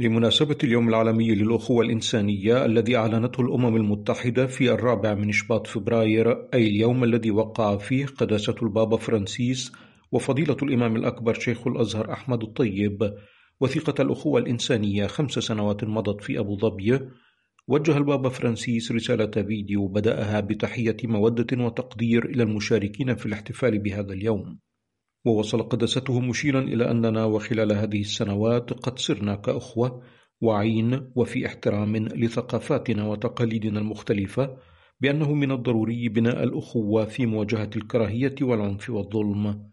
لمناسبة اليوم العالمي للأخوة الإنسانية الذي أعلنته الأمم المتحدة في الرابع من شباط فبراير أي اليوم الذي وقع فيه قداسة البابا فرانسيس وفضيلة الإمام الأكبر شيخ الأزهر أحمد الطيب. وثيقة الأخوة الإنسانية خمس سنوات مضت في أبو ظبي. وجه البابا فرانسيس رسالة فيديو بدأها بتحية مودة وتقدير إلى المشاركين في الاحتفال بهذا اليوم. ووصل قدسته مشيرا إلى أننا وخلال هذه السنوات قد صرنا كأخوة واعين وفي احترام لثقافاتنا وتقاليدنا المختلفة بأنه من الضروري بناء الأخوة في مواجهة الكراهية والعنف والظلم.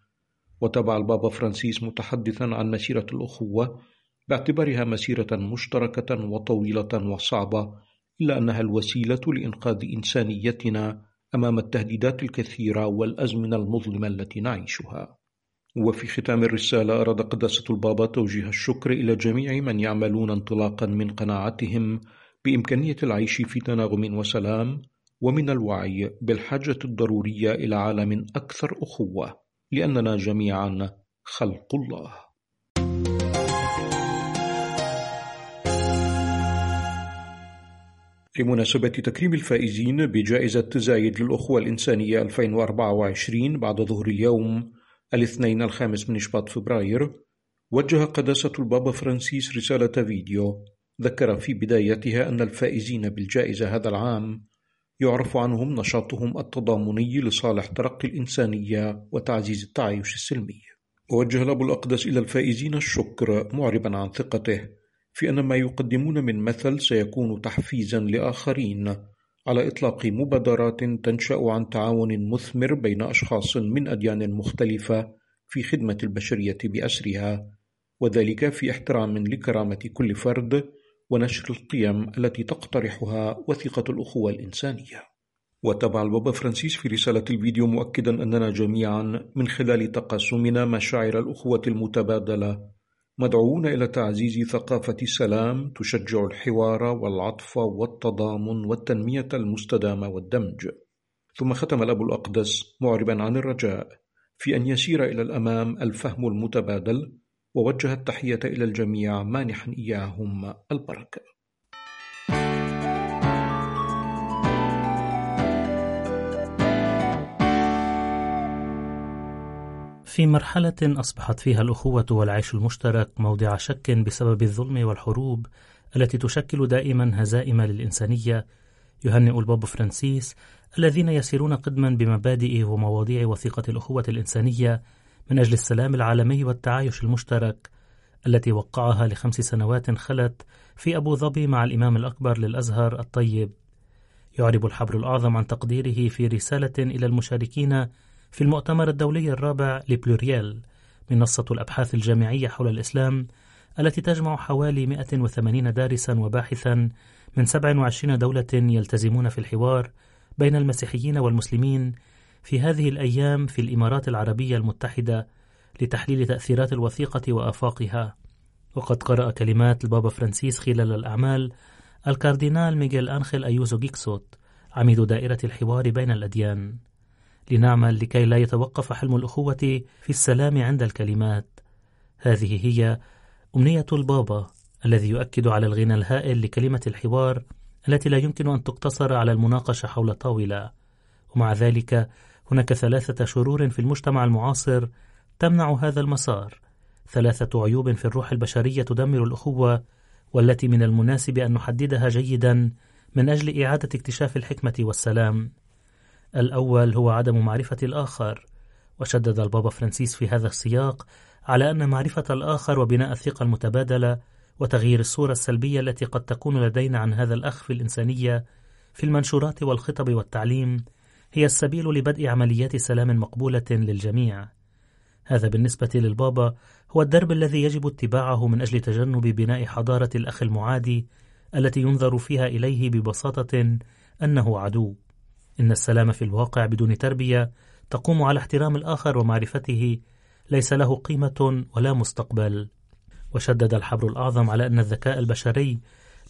وتبع البابا فرانسيس متحدثا عن مسيرة الأخوة باعتبارها مسيرة مشتركة وطويلة وصعبة إلا أنها الوسيلة لإنقاذ إنسانيتنا أمام التهديدات الكثيرة والأزمنة المظلمة التي نعيشها. وفي ختام الرسالة أراد قداسة البابا توجيه الشكر إلى جميع من يعملون انطلاقا من قناعتهم بإمكانية العيش في تناغم وسلام ومن الوعي بالحاجة الضرورية إلى عالم أكثر أخوة لأننا جميعا خلق الله. لمناسبة تكريم الفائزين بجائزة زايد للأخوة الإنسانية 2024 بعد ظهر اليوم الاثنين الخامس من شباط فبراير وجه قداسة البابا فرانسيس رسالة فيديو. ذكر في بدايتها أن الفائزين بالجائزة هذا العام يعرف عنهم نشاطهم التضامني لصالح ترقي الإنسانية وتعزيز التعايش السلمي. ووجه الأب الأقدس إلى الفائزين الشكر معربا عن ثقته في أن ما يقدمون من مثل سيكون تحفيزا لآخرين على إطلاق مبادرات تنشأ عن تعاون مثمر بين أشخاص من أديان مختلفة في خدمة البشرية بأسرها، وذلك في احترام لكرامة كل فرد ونشر القيم التي تقترحها وثيقة الأخوة الإنسانية. وتبع البابا فرانسيس في رسالة الفيديو مؤكدا أننا جميعا من خلال تقاسمنا مشاعر الأخوة المتبادلة مدعوون إلى تعزيز ثقافة السلام تشجع الحوار والعطف والتضامن والتنمية المستدامة والدمج. ثم ختم الأب الأقدس معربا عن الرجاء في أن يسير إلى الأمام الفهم المتبادل ووجه التحية إلى الجميع مانحا إياهم البركة. في مرحلة أصبحت فيها الأخوة والعيش المشترك موضع شك بسبب الظلم والحروب التي تشكل دائما هزائم للإنسانية يهنئ البابا فرانسيس الذين يسيرون قدما بمبادئ ومواضيع وثيقة الأخوة الإنسانية من أجل السلام العالمي والتعايش المشترك التي وقعها لخمس سنوات خلت في أبو ظبي مع الإمام الأكبر للأزهر الطيب. يعرب الحبر الأعظم عن تقديره في رسالة إلى المشاركين في المؤتمر الدولي الرابع لبلوريال منصة الأبحاث الجامعية حول الإسلام التي تجمع حوالي 180 دارسا وباحثا من 27 دولة يلتزمون في الحوار بين المسيحيين والمسلمين في هذه الأيام في الإمارات العربية المتحدة لتحليل تأثيرات الوثيقة وآفاقها. وقد قرأ كلمات البابا فرانسيس خلال الأعمال الكاردينال ميغيل أنخيل أيوزو غيكسوت عميد دائرة الحوار بين الأديان. لنعمل لكي لا يتوقف حلم الأخوة في السلام عند الكلمات. هذه هي أمنية البابا الذي يؤكد على الغنى الهائل لكلمة الحوار التي لا يمكن أن تقتصر على المناقشة حول طاولة. ومع ذلك هناك ثلاثة شرور في المجتمع المعاصر تمنع هذا المسار. ثلاثة عيوب في الروح البشرية تدمر الأخوة والتي من المناسب أن نحددها جيدا من أجل إعادة اكتشاف الحكمة والسلام. الأول هو عدم معرفة الآخر وشدد البابا فرانسيس في هذا السياق على أن معرفة الآخر وبناء الثقة المتبادلة وتغيير الصورة السلبية التي قد تكون لدينا عن هذا الأخ في الإنسانية في المنشورات والخطب والتعليم هي السبيل لبدء عمليات سلام مقبولة للجميع. هذا بالنسبة للبابا هو الدرب الذي يجب اتباعه من أجل تجنب بناء حضارة الأخ المعادي التي ينظر فيها إليه ببساطة أنه عدو. إن السلام في الواقع بدون تربية تقوم على احترام الآخر ومعرفته ليس له قيمة ولا مستقبل. وشدد الحبر الأعظم على أن الذكاء البشري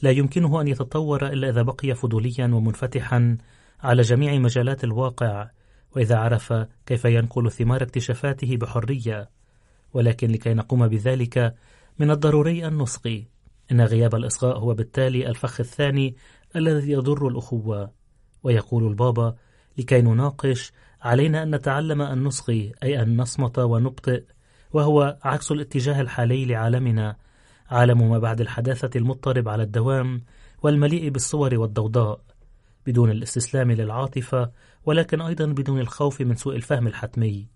لا يمكنه أن يتطور إلا إذا بقي فضوليا ومنفتحا على جميع مجالات الواقع وإذا عرف كيف ينقل ثمار اكتشافاته بحرية. ولكن لكي نقوم بذلك من الضروري أن نصغي إن غياب الإصغاء هو بالتالي الفخ الثاني الذي يضر الأخوة. ويقول البابا لكي نناقش علينا أن نتعلم أن نصغي أي أن نصمت ونبطئ وهو عكس الاتجاه الحالي لعالمنا. عالم ما بعد الحداثة المضطرب على الدوام والمليء بالصور والضوضاء بدون الاستسلام للعاطفة ولكن أيضا بدون الخوف من سوء الفهم الحتمي.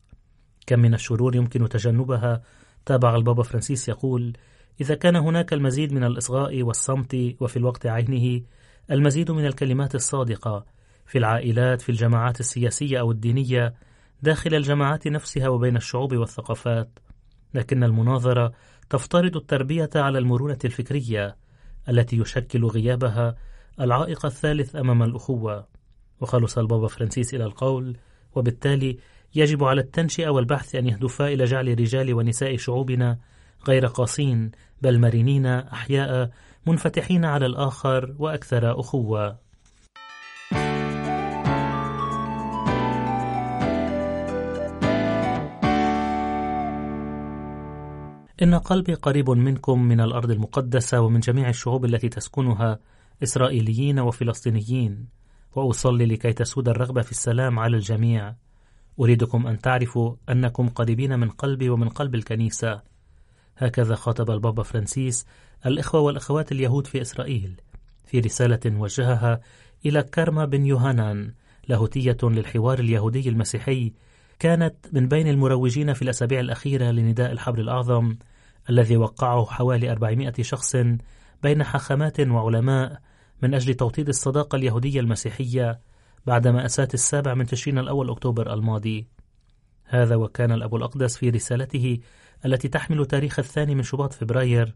كم من الشرور يمكن تجنبها؟ تابع البابا فرانسيس يقول إذا كان هناك المزيد من الإصغاء والصمت وفي الوقت عينه المزيد من الكلمات الصادقة. في العائلات في الجماعات السياسية أو الدينية داخل الجماعات نفسها وبين الشعوب والثقافات. لكن المناظرة تفترض التربية على المرونة الفكرية التي يشكل غيابها العائق الثالث أمام الأخوة. وخلص البابا فرانسيس إلى القول وبالتالي يجب على التنشئة والبحث أن يهدفا إلى جعل رجال ونساء شعوبنا غير قاسين بل مرنين أحياء منفتحين على الآخر وأكثر أخوة. إن قلبي قريب منكم من الأرض المقدسة ومن جميع الشعوب التي تسكنها إسرائيليين وفلسطينيين وأصلي لكي تسود الرغبة في السلام على الجميع. أريدكم أن تعرفوا أنكم قريبين من قلبي ومن قلب الكنيسة. هكذا خاطب البابا فرانسيس الإخوة والأخوات اليهود في إسرائيل في رسالة وجهها إلى كارما بن يوهانان لاهوتية للحوار اليهودي المسيحي كانت من بين المروجين في الأسابيع الأخيرة لنداء الحبر الأعظم الذي وقعه حوالي 400 شخص بين حاخامات وعلماء من أجل توطيد الصداقة اليهودية المسيحية بعد مأساة السابع من تشرين الأول أكتوبر الماضي. هذا وكان الأب الأقدس في رسالته التي تحمل تاريخ الثاني من شباط فبراير.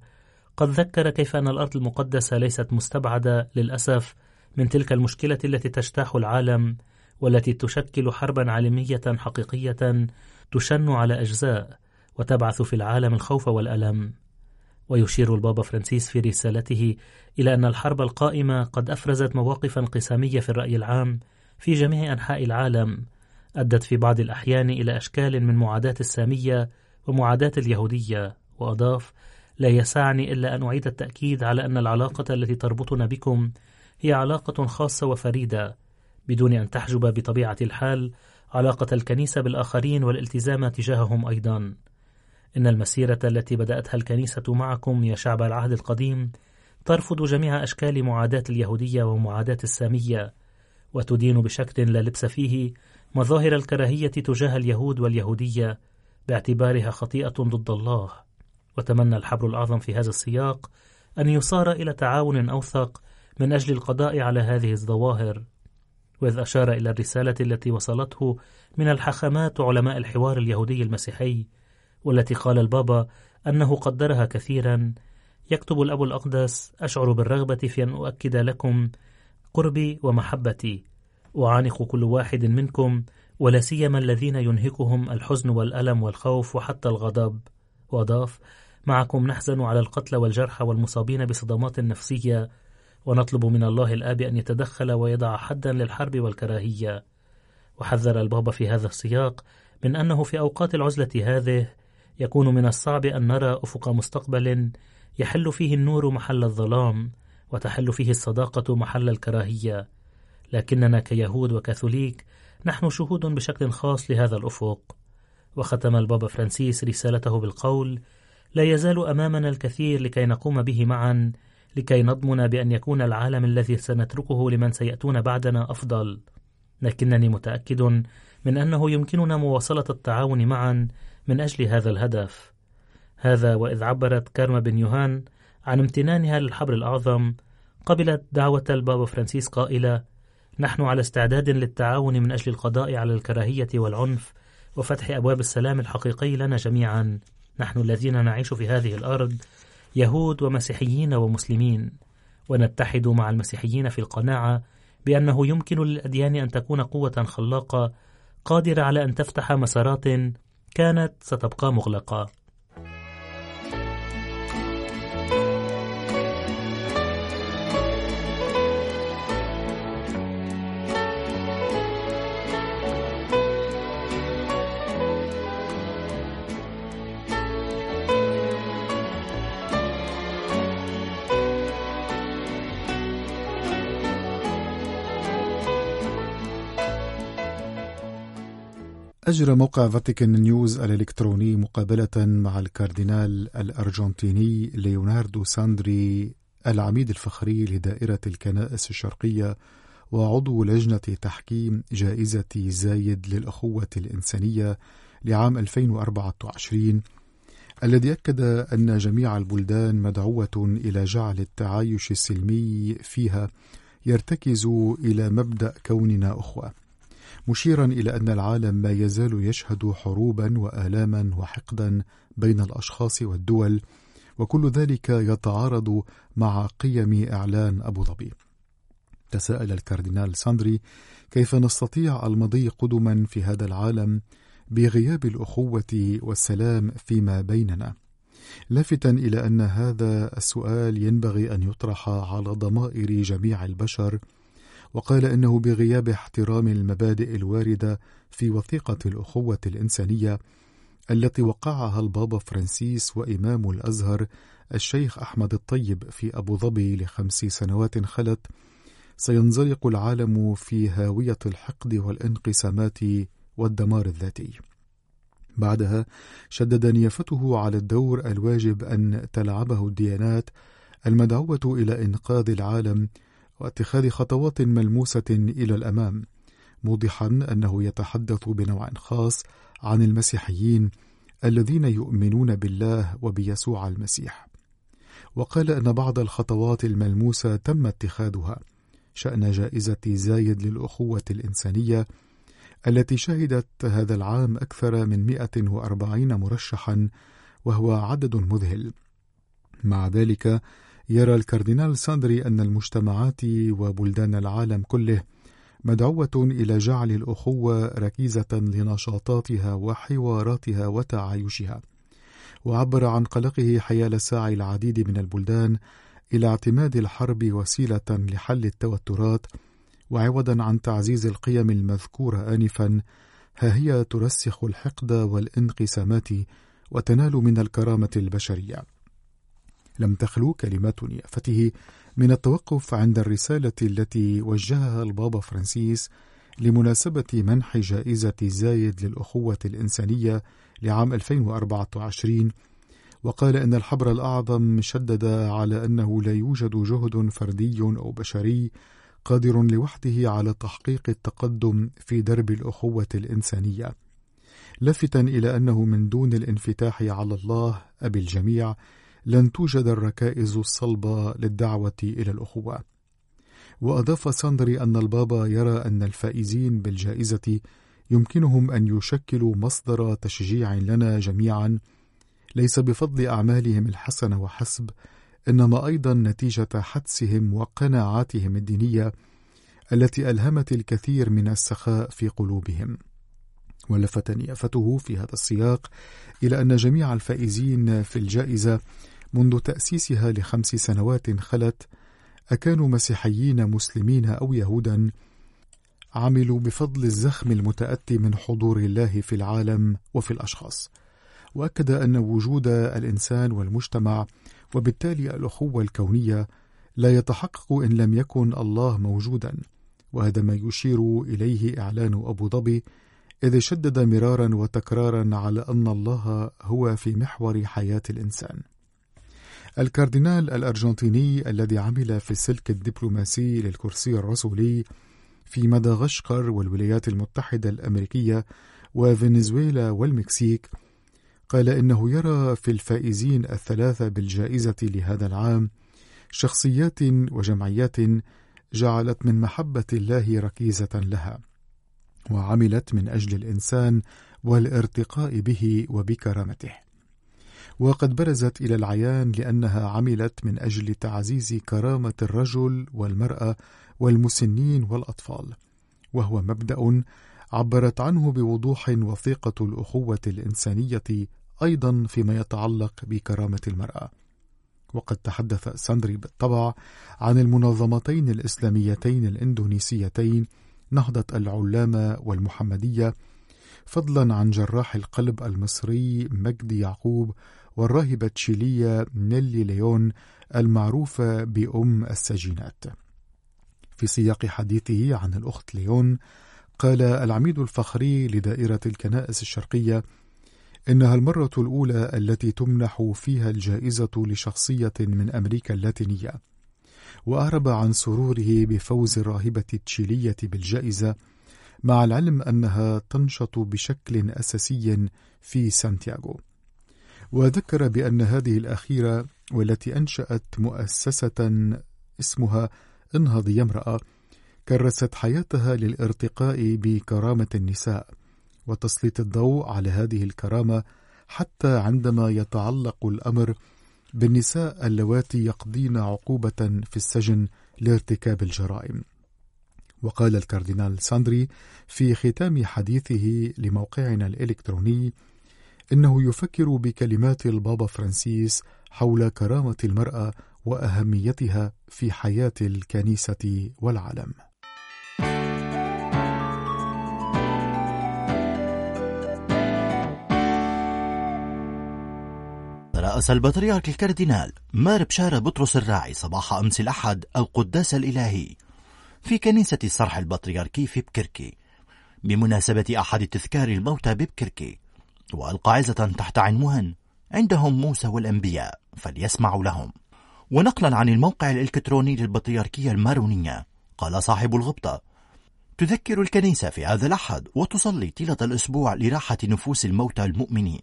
قد ذكر كيف أن الأرض المقدسة ليست مستبعدة للأسف من تلك المشكلة التي تجتاح العالم والتي تشكل حربا عالمية حقيقية تشن على أجزاء. وتبعث في العالم الخوف والألم. ويشير البابا فرانسيس في رسالته إلى أن الحرب القائمة قد أفرزت مواقفا انقسامية في الرأي العام في جميع أنحاء العالم أدت في بعض الأحيان إلى أشكال من معاداة السامية ومعاداة اليهودية. وأضاف لا يسعني إلا أن أعيد التأكيد على أن العلاقة التي تربطنا بكم هي علاقة خاصة وفريدة بدون أن تحجب بطبيعة الحال علاقة الكنيسة بالآخرين والالتزام تجاههم أيضا. إن المسيرة التي بدأتها الكنيسة معكم يا شعب العهد القديم ترفض جميع أشكال معاداة اليهودية ومعاداة السامية وتدين بشكل لا لبس فيه مظاهر الكراهية تجاه اليهود واليهودية باعتبارها خطيئة ضد الله. وتمنى الحبر الأعظم في هذا السياق أن يصار إلى تعاون أوثق من أجل القضاء على هذه الظواهر. وإذ أشار إلى الرسالة التي وصلته من الحخامات علماء الحوار اليهودي المسيحي والتي قال البابا أنه قدرها كثيرا. يكتب الأب الأقدس أشعر بالرغبة في أن أؤكد لكم قربي ومحبتي. أعانق كل واحد منكم ولا سيما الذين ينهكهم الحزن والألم والخوف وحتى الغضب. وأضاف معكم نحزن على القتلى والجرحى والمصابين بصدمات نفسية. ونطلب من الله الآب أن يتدخل ويضع حدا للحرب والكراهية. وحذر البابا في هذا السياق من أنه في أوقات العزلة هذه يكون من الصعب أن نرى أفق مستقبل يحل فيه النور محل الظلام وتحل فيه الصداقة محل الكراهية. لكننا كيهود وكاثوليك نحن شهود بشكل خاص لهذا الأفق. وختم البابا فرانسيس رسالته بالقول لا يزال أمامنا الكثير لكي نقوم به معا لكي نضمن بأن يكون العالم الذي سنتركه لمن سيأتون بعدنا أفضل. لكنني متأكد من أنه يمكننا مواصلة التعاون معا من أجل هذا الهدف. هذا وإذ عبرت كارما بن يوهان عن امتنانها للحبر الأعظم قبلت دعوة البابا فرانسيس قائلة نحن على استعداد للتعاون من أجل القضاء على الكراهية والعنف وفتح أبواب السلام الحقيقي لنا جميعا. نحن الذين نعيش في هذه الأرض يهود ومسيحيين ومسلمين. ونتحد مع المسيحيين في القناعة بأنه يمكن للأديان أن تكون قوة خلاقة قادرة على أن تفتح مسارات كانت ستبقى مغلقة. أجرى موقع فاتيكان نيوز الإلكتروني مقابلة مع الكاردينال الأرجنتيني ليوناردو ساندري العميد الفخري لدائرة الكنائس الشرقية وعضو لجنة تحكيم جائزة زايد للأخوة الإنسانية لعام 2024 الذي أكد أن جميع البلدان مدعوة إلى جعل التعايش السلمي فيها يرتكز إلى مبدأ كوننا أخوة. مشيرا إلى أن العالم ما يزال يشهد حروبا وآلاما وحقدا بين الأشخاص والدول وكل ذلك يتعارض مع قيم إعلان أبو ظبي. تساءل الكاردينال ساندري كيف نستطيع المضي قدما في هذا العالم بغياب الأخوة والسلام فيما بيننا؟ لافتا إلى أن هذا السؤال ينبغي أن يطرح على ضمائر جميع البشر وقال إنه بغياب احترام المبادئ الواردة في وثيقة الأخوة الإنسانية التي وقعها البابا فرانسيس وإمام الأزهر الشيخ أحمد الطيب في أبو ظبي لخمس سنوات خلت سينزلق العالم في هاوية الحقد والانقسامات والدمار الذاتي. بعدها شدد نيافته على الدور الواجب أن تلعبه الديانات المدعوة إلى إنقاذ العالم واتخاذ خطوات ملموسة إلى الأمام موضحا أنه يتحدث بنوع خاص عن المسيحيين الذين يؤمنون بالله وبيسوع المسيح. وقال أن بعض الخطوات الملموسة تم اتخاذها شأن جائزة زايد للأخوة الإنسانية التي شهدت هذا العام أكثر من 140 مرشحا وهو عدد مذهل. مع ذلك يرى الكاردينال ساندري أن المجتمعات وبلدان العالم كله مدعوة إلى جعل الأخوة ركيزة لنشاطاتها وحواراتها وتعايشها. وعبر عن قلقه حيال سعي العديد من البلدان إلى اعتماد الحرب وسيلة لحل التوترات وعوضا عن تعزيز القيم المذكورة آنفا ها هي ترسخ الحقد والانقسامات وتنال من الكرامة البشرية. لم تخلو كلمات يافته من التوقف عند الرسالة التي وجهها البابا فرانسيس لمناسبة منح جائزة زايد للأخوة الإنسانية لعام 2024 وقال أن الحبر الأعظم شدد على أنه لا يوجد جهد فردي أو بشري قادر لوحده على تحقيق التقدم في درب الأخوة الإنسانية لافتا إلى أنه من دون الانفتاح على الله أبي الجميع لن توجد الركائز الصلبة للدعوة إلى الأخوة. وأضاف ساندري أن البابا يرى أن الفائزين بالجائزة يمكنهم أن يشكلوا مصدر تشجيع لنا جميعا ليس بفضل أعمالهم الحسنة وحسب إنما أيضا نتيجة حدسهم وقناعاتهم الدينية التي ألهمت الكثير من السخاء في قلوبهم. ولفت نيافته في هذا السياق إلى أن جميع الفائزين في الجائزة منذ تأسيسها لخمس سنوات خلت أكانوا مسيحيين مسلمين أو يهودا عملوا بفضل الزخم المتأتي من حضور الله في العالم وفي الأشخاص. وأكد أن وجود الإنسان والمجتمع وبالتالي الأخوة الكونية لا يتحقق إن لم يكن الله موجودا. وهذا ما يشير إليه إعلان أبو ظبي إذ شدد مرارا وتكرارا على أن الله هو في محور حياة الإنسان. الكاردينال الأرجنتيني الذي عمل في السلك الدبلوماسي للكرسي الرسولي في مدغشقر والولايات المتحدة الأمريكية وفنزويلا والمكسيك قال إنه يرى في الفائزين الثلاثة بالجائزة لهذا العام شخصيات وجمعيات جعلت من محبة الله ركيزة لها وعملت من أجل الإنسان والارتقاء به وبكرامته. وقد برزت إلى العيان لأنها عملت من أجل تعزيز كرامة الرجل والمرأة والمسنين والأطفال. وهو مبدأ عبرت عنه بوضوح وثيقة الأخوة الإنسانية أيضا فيما يتعلق بكرامة المرأة. وقد تحدث ساندري بالطبع عن المنظمتين الإسلاميتين الإندونيسيتين نهضة العلامة والمحمدية فضلا عن جراح القلب المصري مجدي يعقوب والراهبة تشيلية نيلي ليون المعروفة بأم السجينات. في سياق حديثه عن الأخت ليون قال العميد الفخري لدائرة الكنائس الشرقية إنها المرة الأولى التي تمنح فيها الجائزة لشخصية من أمريكا اللاتينية. وأعرب عن سروره بفوز الراهبة التشيلية بالجائزة مع العلم أنها تنشط بشكل أساسي في سانتياغو. وذكر بأن هذه الأخيرة والتي أنشأت مؤسسة اسمها انهض يا امرأة كرست حياتها للارتقاء بكرامة النساء وتسليط الضوء على هذه الكرامة حتى عندما يتعلق الأمر بالنساء اللواتي يقضين عقوبة في السجن لارتكاب الجرائم. وقال الكاردينال ساندري في ختام حديثه لموقعنا الإلكتروني إنه يفكر بكلمات البابا فرانسيس حول كرامة المرأة وأهميتها في حياة الكنيسة والعالم. رأس البطريرك الكاردينال مار بشارة بطرس الراعي صباح أمس الأحد القداس الإلهي في كنيسة الصرح البطريركي في بكركي بمناسبة أحد تذكار الموتى ببكركي وألقى عزة تحت عنوان عندهم موسى والأنبياء فليسمعوا لهم. ونقلا عن الموقع الإلكتروني للبطريركية المارونية قال صاحب الغبطة. تذكر الكنيسة في هذا الأحد وتصلي طيلة الأسبوع لراحة نفوس الموتى المؤمنين.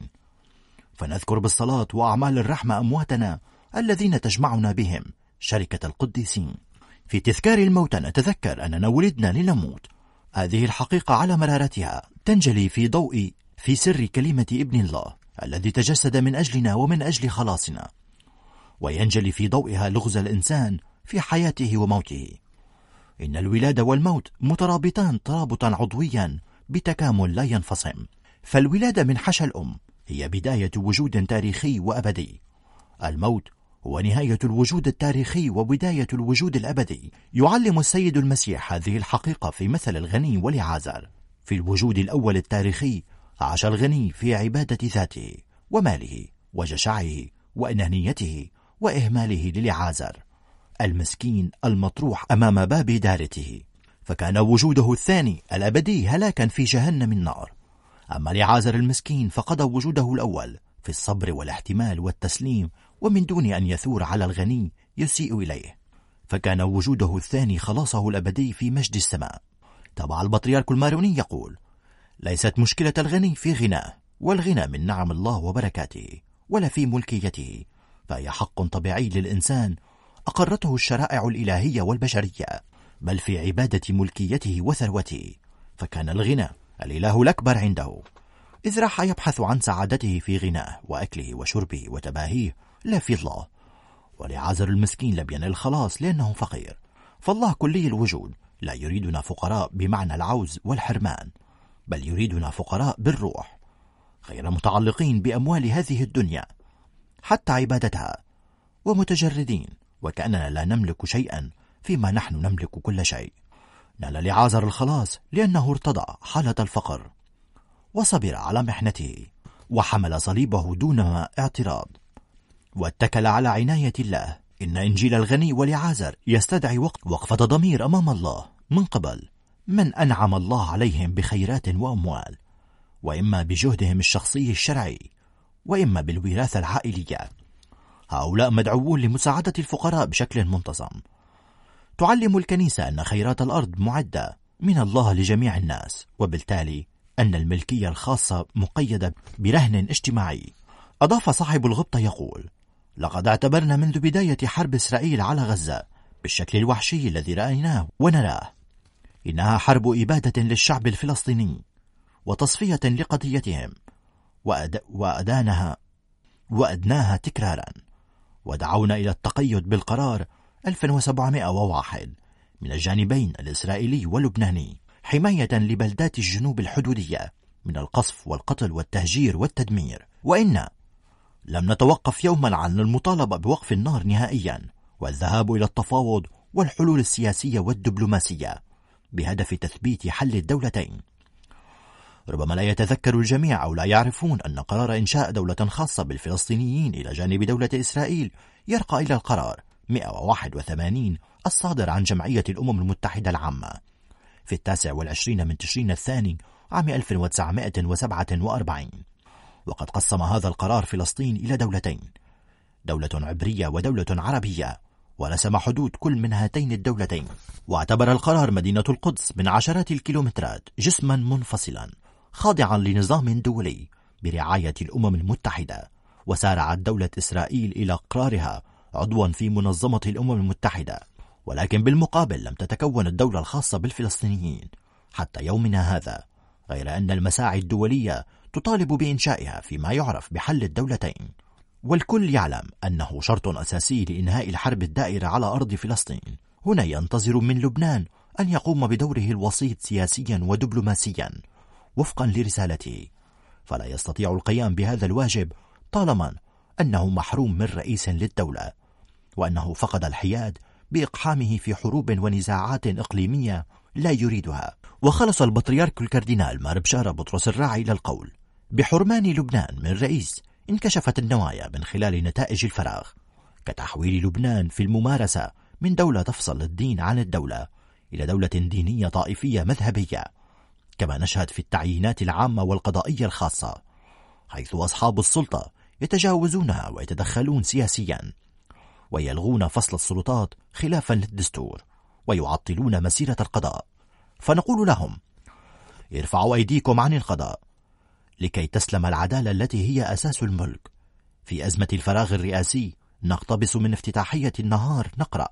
فنذكر بالصلاة وأعمال الرحمة أمواتنا الذين تجمعنا بهم شركة القديسين. في تذكار الموتى نتذكر أننا ولدنا لنموت. هذه الحقيقة على مرارتها تنجلي في ضوء في سر كلمة ابن الله الذي تجسد من أجلنا ومن أجل خلاصنا وينجلي في ضوئها لغز الإنسان في حياته وموته. إن الولادة والموت مترابطان ترابطا عضويا بتكامل لا ينفصم. فالولادة من حشى الأم هي بداية وجود تاريخي وأبدي. الموت هو نهاية الوجود التاريخي وبداية الوجود الأبدي. يعلم السيد المسيح هذه الحقيقة في مثل الغني ولعازر. في الوجود الأول التاريخي عاش الغني في عبادة ذاته وماله وجشعه وأنانيته وإهماله للعازر المسكين المطروح أمام باب دارته. فكان وجوده الثاني الأبدي هلاكا في جهنم النار. أما لعازر المسكين فقضى وجوده الأول في الصبر والاحتمال والتسليم ومن دون أن يثور على الغني يسيء إليه. فكان وجوده الثاني خلاصه الأبدي في مجد السماء. تبع البطريرك الماروني يقول ليست مشكلة الغني في غناه والغنى من نعم الله وبركاته ولا في ملكيته فهي حق طبيعي للإنسان أقرته الشرائع الإلهية والبشرية بل في عبادة ملكيته وثروته فكان الغنى الإله الأكبر عنده. إذ راح يبحث عن سعادته في غناه وأكله وشربه وتباهيه لا في الله. ولعازر المسكين لم ينل الخلاص لأنه فقير. فالله كلي الوجود لا يريدنا فقراء بمعنى العوز والحرمان. بل يريدنا فقراء بالروح غير متعلقين بأموال هذه الدنيا حتى عبادتها ومتجردين وكأننا لا نملك شيئا فيما نحن نملك كل شيء. نال لعازر الخلاص لأنه ارتضى حالة الفقر وصبر على محنته وحمل صليبه دون اعتراض واتكل على عناية الله. إن إنجيل الغني ولعازر يستدعي وقت وقفة ضمير أمام الله من قبل. من أنعم الله عليهم بخيرات وأموال وإما بجهدهم الشخصي الشرعي وإما بالوراثة العائلية. هؤلاء مدعوون لمساعدة الفقراء بشكل منتظم. تعلم الكنيسة أن خيرات الأرض معدة من الله لجميع الناس وبالتالي أن الملكية الخاصة مقيدة برهن اجتماعي. أضاف صاحب الغبطة يقول لقد اعتبرنا منذ بداية حرب إسرائيل على غزة بالشكل الوحشي الذي رأيناه ونراه. إنها حرب إبادة للشعب الفلسطيني وتصفية لقضيتهم وأد... وأدانها وأدناها تكرارا. ودعونا إلى التقيد بالقرار 1701 من الجانبين الإسرائيلي واللبناني حماية لبلدات الجنوب الحدودية من القصف والقتل والتهجير والتدمير. وإن لم نتوقف يوما عن المطالبة بوقف النار نهائيا والذهاب إلى التفاوض والحلول السياسية والدبلوماسية. بهدف تثبيت حل الدولتين. ربما لا يتذكر الجميع أو لا يعرفون أن قرار إنشاء دولة خاصة بالفلسطينيين إلى جانب دولة إسرائيل يرقى إلى القرار. 181 الصادر عن جمعية الأمم المتحدة العامة. في التاسع والعشرين من تشرين الثاني عام 1947 وقد قسم هذا القرار فلسطين إلى دولتين. دولة عبرية ودولة عربية. ورسم حدود كل من هاتين الدولتين واعتبر القرار مدينة القدس من عشرات الكيلومترات جسما منفصلا خاضعا لنظام دولي برعاية الأمم المتحدة وسارعت دولة إسرائيل إلى إقرارها عضوا في منظمة الأمم المتحدة ولكن بالمقابل لم تتكون الدولة الخاصة بالفلسطينيين. حتى يومنا هذا غير أن المساعي الدولية تطالب بإنشائها فيما يعرف بحل الدولتين. والكل يعلم أنه شرط أساسي لإنهاء الحرب الدائرة على أرض فلسطين. هنا ينتظر من لبنان أن يقوم بدوره الوسيط سياسيا ودبلوماسيا. وفقا لرسالته. فلا يستطيع القيام بهذا الواجب طالما أنه محروم من رئيس للدولة وأنه فقد الحياد بإقحامه في حروب ونزاعات إقليمية لا يريدها. وخلص البطريرك الكاردينال مار بشارة بطرس الراعي إلى القول بحرمان لبنان من رئيس انكشفت النوايا من خلال نتائج الفراغ كتحويل لبنان في الممارسة من دولة تفصل الدين عن الدولة إلى دولة دينية طائفية مذهبية كما نشهد في التعيينات العامة والقضائية الخاصة حيث أصحاب السلطة يتجاوزونها ويتدخلون سياسيا ويلغون فصل السلطات خلافا للدستور ويعطلون مسيرة القضاء. فنقول لهم ارفعوا أيديكم عن القضاء. لكي تسلم العدالة التي هي أساس الملك. في أزمة الفراغ الرئاسي نقتبس من افتتاحية النهار نقرأ.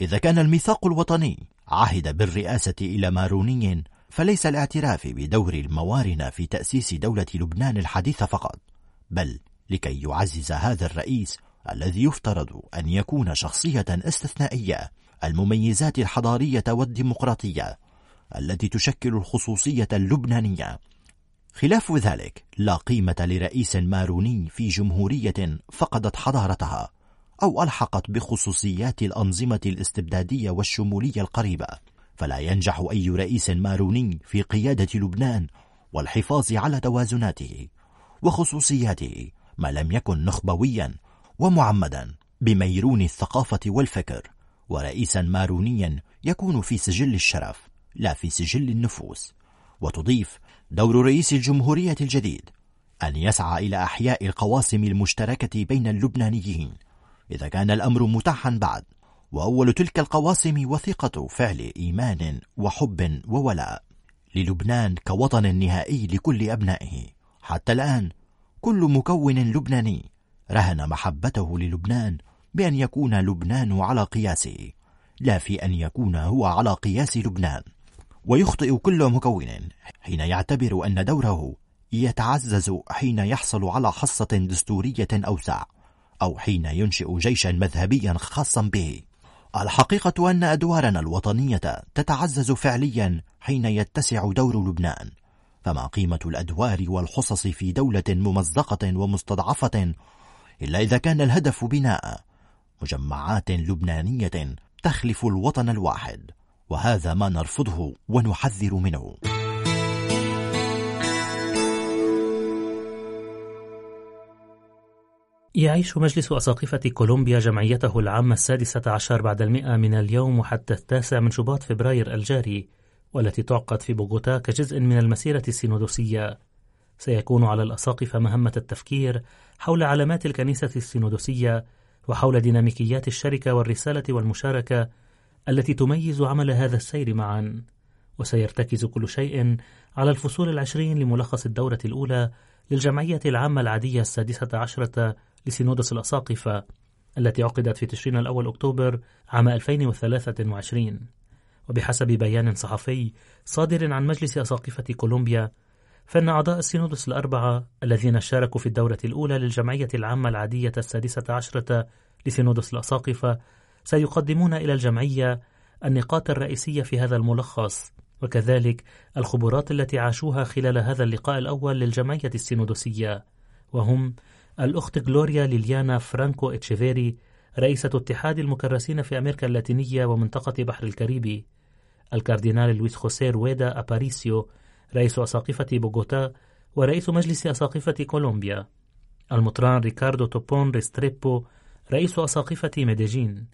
إذا كان الميثاق الوطني عهد بالرئاسة إلى ماروني فليس الاعتراف بدور الموارنة في تأسيس دولة لبنان الحديثة فقط بل لكي يعزز هذا الرئيس الذي يفترض أن يكون شخصية استثنائية المميزات الحضارية والديمقراطية التي تشكل الخصوصية اللبنانية. خلاف ذلك لا قيمة لرئيس ماروني في جمهورية فقدت حضارتها أو ألحقت بخصوصيات الأنظمة الاستبدادية والشمولية القريبة. فلا ينجح أي رئيس ماروني في قيادة لبنان والحفاظ على توازناته وخصوصياته ما لم يكن نخبويا ومعمدا بميرون الثقافة والفكر ورئيسا مارونيا يكون في سجل الشرف لا في سجل النفوس وتضيف دور رئيس الجمهورية الجديد أن يسعى إلى أحياء القواسم المشتركة بين اللبنانيين إذا كان الأمر متاحا بعد. وأول تلك القواسم وثيقة فعل إيمان وحب وولاء للبنان كوطن نهائي لكل أبنائه. حتى الآن كل مكون لبناني رهن محبته للبنان بأن يكون لبنان على قياسه لا في أن يكون هو على قياس لبنان. ويخطئ كل مكون حين يعتبر أن دوره يتعزز حين يحصل على حصة دستورية أوسع أو حين ينشئ جيشا مذهبيا خاصا به. الحقيقة أن أدوارنا الوطنية تتعزز فعليا حين يتسع دور لبنان فما قيمة الأدوار والحصص في دولة ممزقة ومستضعفة إلا إذا كان الهدف بناء مجمعات لبنانية تخلف الوطن الواحد. وهذا ما نرفضه ونحذر منه. يعيش مجلس أساقفة كولومبيا جمعيته العامة السادسة عشر بعد المئة من اليوم وحتى التاسع من شباط فبراير الجاري والتي تعقد في بوغوتا كجزء من المسيرة السينودوسية. سيكون على الأساقفة مهمة التفكير حول علامات الكنيسة السينودوسية وحول ديناميكيات الشركة والرسالة والمشاركة التي تميز عمل هذا السير معا وسيرتكز كل شيء على الفصول العشرين لملخص الدورة الأولى للجمعية العامة العادية السادسة عشرة لسينودس الأساقفة التي عقدت في تشرين الأول أكتوبر عام 2023 وبحسب بيان صحفي صادر عن مجلس أساقفة كولومبيا فإن أعضاء السينودس الأربعة الذين شاركوا في الدورة الأولى للجمعية العامة العادية السادسة عشرة لسينودس الأساقفة سيقدمون إلى الجمعية النقاط الرئيسية في هذا الملخص وكذلك الخبرات التي عاشوها خلال هذا اللقاء الأول للجمعية السينودوسية. وهم الأخت غلوريا ليليانا فرانكو إتشيفيري رئيسة اتحاد المكرسين في أمريكا اللاتينية ومنطقة بحر الكاريبي الكاردينال لويس خوسيه رويدا أباريسيو رئيس أساقفة بوغوتا ورئيس مجلس أساقفة كولومبيا. المطران ريكاردو توبون ريستريبو رئيس أساقفة ميديجين.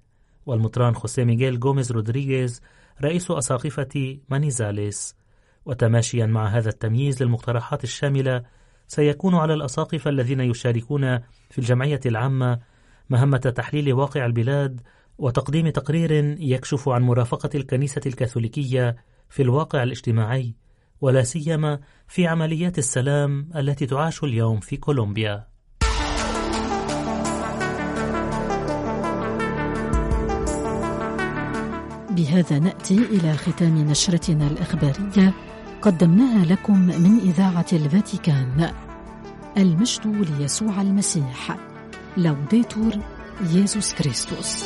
والمطران خوسيه ميغيل غوميز رودريغيز رئيس أساقفة مانيزاليس وتماشيا مع هذا التمييز للمقترحات الشاملة سيكون على الأساقفة الذين يشاركون في الجمعية العامة مهمة تحليل واقع البلاد وتقديم تقرير يكشف عن مرافقة الكنيسة الكاثوليكية في الواقع الاجتماعي ولا سيما في عمليات السلام التي تعاش اليوم في كولومبيا. بهذا نأتي إلى ختام نشرتنا الإخبارية قدمناها لكم من إذاعة الفاتيكان. المجد ليسوع المسيح. لوديتور يسوع كريستوس